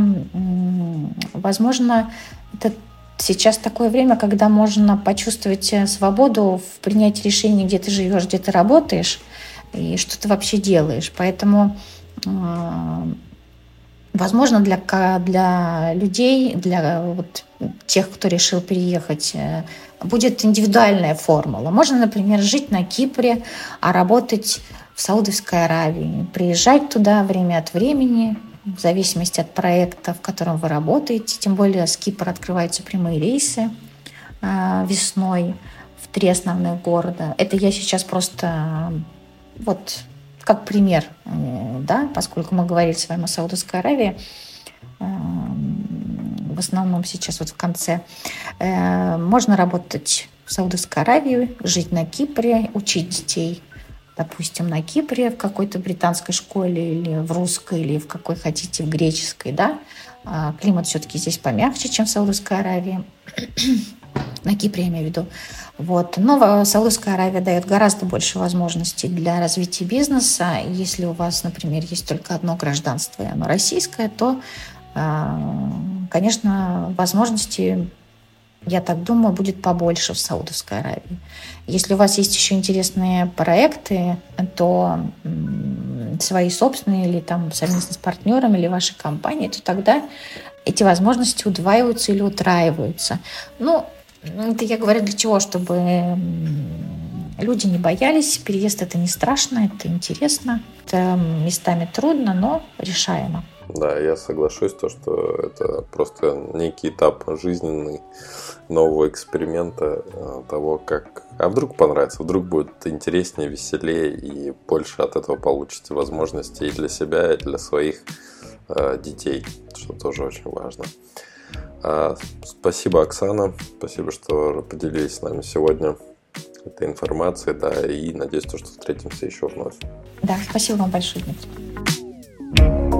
возможно, это сейчас такое время, когда можно почувствовать э, свободу в принятии решений, где ты живешь, где ты работаешь и что ты вообще делаешь. Поэтому э, Возможно, для, для людей, для вот тех, кто решил переехать, э, будет индивидуальная формула. Можно, например, жить на Кипре, а работать в Саудовской Аравии. Приезжать туда время от времени, в зависимости от проекта, в котором вы работаете. Тем более с Кипра открываются прямые рейсы э, весной в три основных города. Это я сейчас просто вот как пример, э, да, поскольку мы говорили с вами о Саудовской Аравии, э, основном сейчас вот в конце, э, можно работать в Саудовской Аравии, жить на Кипре, учить детей, допустим, на Кипре в какой-то британской школе или в русской, или в какой хотите, в греческой, да. А климат все-таки здесь помягче, чем в Саудовской Аравии. на Кипре, я имею в виду. Вот. Но Саудовская Аравия дает гораздо больше возможностей для развития бизнеса. Если у вас, например, есть только одно гражданство, и оно российское, то, конечно, возможности, я так думаю, будет побольше в Саудовской Аравии. Если у вас есть еще интересные проекты, то свои собственные или там совместно с партнерами или вашей компанией, то тогда эти возможности удваиваются или утраиваются. Ну, это я говорю для чего? Чтобы люди не боялись. Переезд это не страшно, это интересно. Это местами трудно, но решаемо. Да, я соглашусь, то, что это просто некий этап жизненный нового эксперимента э, того, как... А вдруг понравится, вдруг будет интереснее, веселее и больше от этого получите возможностей и для себя, и для своих э, детей, что тоже очень важно. А, спасибо, Оксана. Спасибо, что поделились с нами сегодня этой информацией, да, и надеюсь, что встретимся еще вновь. Да, спасибо вам большое, Дмитрий.